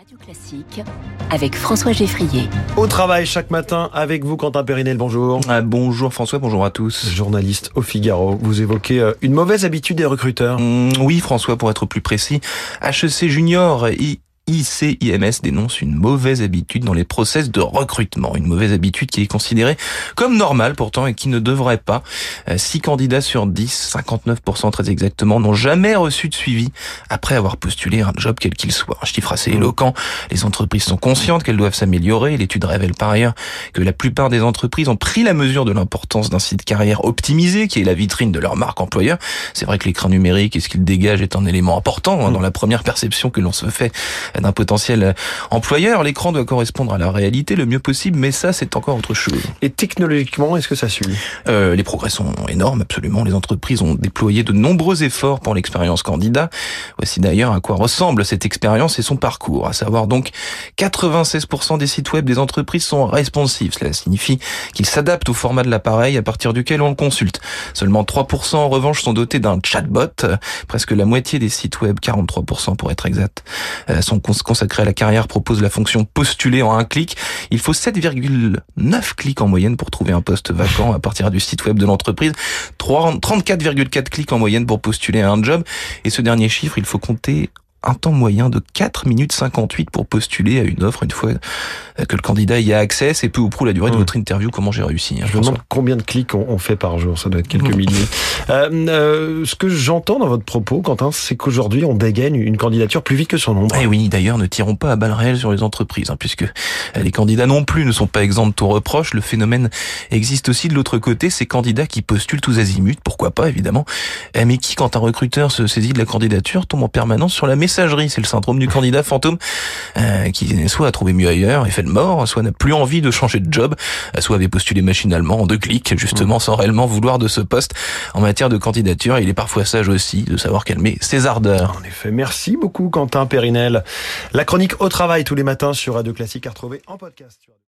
Radio Classique avec François Geffrier. Au travail chaque matin avec vous, Quentin Périnel, bonjour. Ah, bonjour François, bonjour à tous. Journaliste au Figaro, vous évoquez euh, une mauvaise habitude des recruteurs. Mmh, oui François, pour être plus précis, HEC Junior et ICIMS dénonce une mauvaise habitude dans les process de recrutement. Une mauvaise habitude qui est considérée comme normale pourtant et qui ne devrait pas. 6 euh, candidats sur 10, 59% très exactement, n'ont jamais reçu de suivi après avoir postulé un job quel qu'il soit. Un chiffre assez éloquent. Les entreprises sont conscientes qu'elles doivent s'améliorer. L'étude révèle par ailleurs que la plupart des entreprises ont pris la mesure de l'importance d'un site carrière optimisé qui est la vitrine de leur marque employeur. C'est vrai que l'écran numérique et ce qu'il dégage est un élément important hein, dans la première perception que l'on se fait d'un potentiel employeur. L'écran doit correspondre à la réalité le mieux possible, mais ça, c'est encore autre chose. Et technologiquement, est-ce que ça suit? Euh, Les progrès sont énormes, absolument. Les entreprises ont déployé de nombreux efforts pour l'expérience candidat. Voici d'ailleurs à quoi ressemble cette expérience et son parcours, à savoir donc 96% des sites web des entreprises sont responsifs. Cela signifie qu'ils s'adaptent au format de l'appareil à partir duquel on le consulte. Seulement 3% en revanche sont dotés d'un chatbot. Presque la moitié des sites web, 43% pour être exact, euh, sont consacré à la carrière propose la fonction postuler en un clic. Il faut 7,9 clics en moyenne pour trouver un poste vacant à partir du site web de l'entreprise. 34,4 clics en moyenne pour postuler à un job. Et ce dernier chiffre, il faut compter un temps moyen de 4 minutes 58 pour postuler à une offre une fois que le candidat y a accès. C'est peu ou prou la durée de votre interview. Comment j'ai réussi hein, Je me demande combien de clics on, fait par jour. Ça doit être quelques milliers. Euh, euh, ce que j'entends dans votre propos, Quentin, c'est qu'aujourd'hui on dégaine une candidature plus vite que son nombre. Eh oui, d'ailleurs, ne tirons pas à balles réelles sur les entreprises, hein, puisque les candidats non plus ne sont pas exempts de tout reproche. Le phénomène existe aussi de l'autre côté, ces candidats qui postulent tous azimuts, pourquoi pas évidemment, eh, mais qui, quand un recruteur se saisit de la candidature, tombe en permanence sur la messagerie. C'est le syndrome du candidat fantôme euh, qui soit a trouvé mieux ailleurs et fait le mort, soit n'a plus envie de changer de job, soit avait postulé machinalement en deux clics, justement sans réellement vouloir de ce poste. En matière de candidature, il est parfois sage aussi de savoir calmer ses ardeurs. En effet, merci beaucoup Quentin Périnel. La chronique au travail tous les matins sur Radio Classique à retrouver en podcast.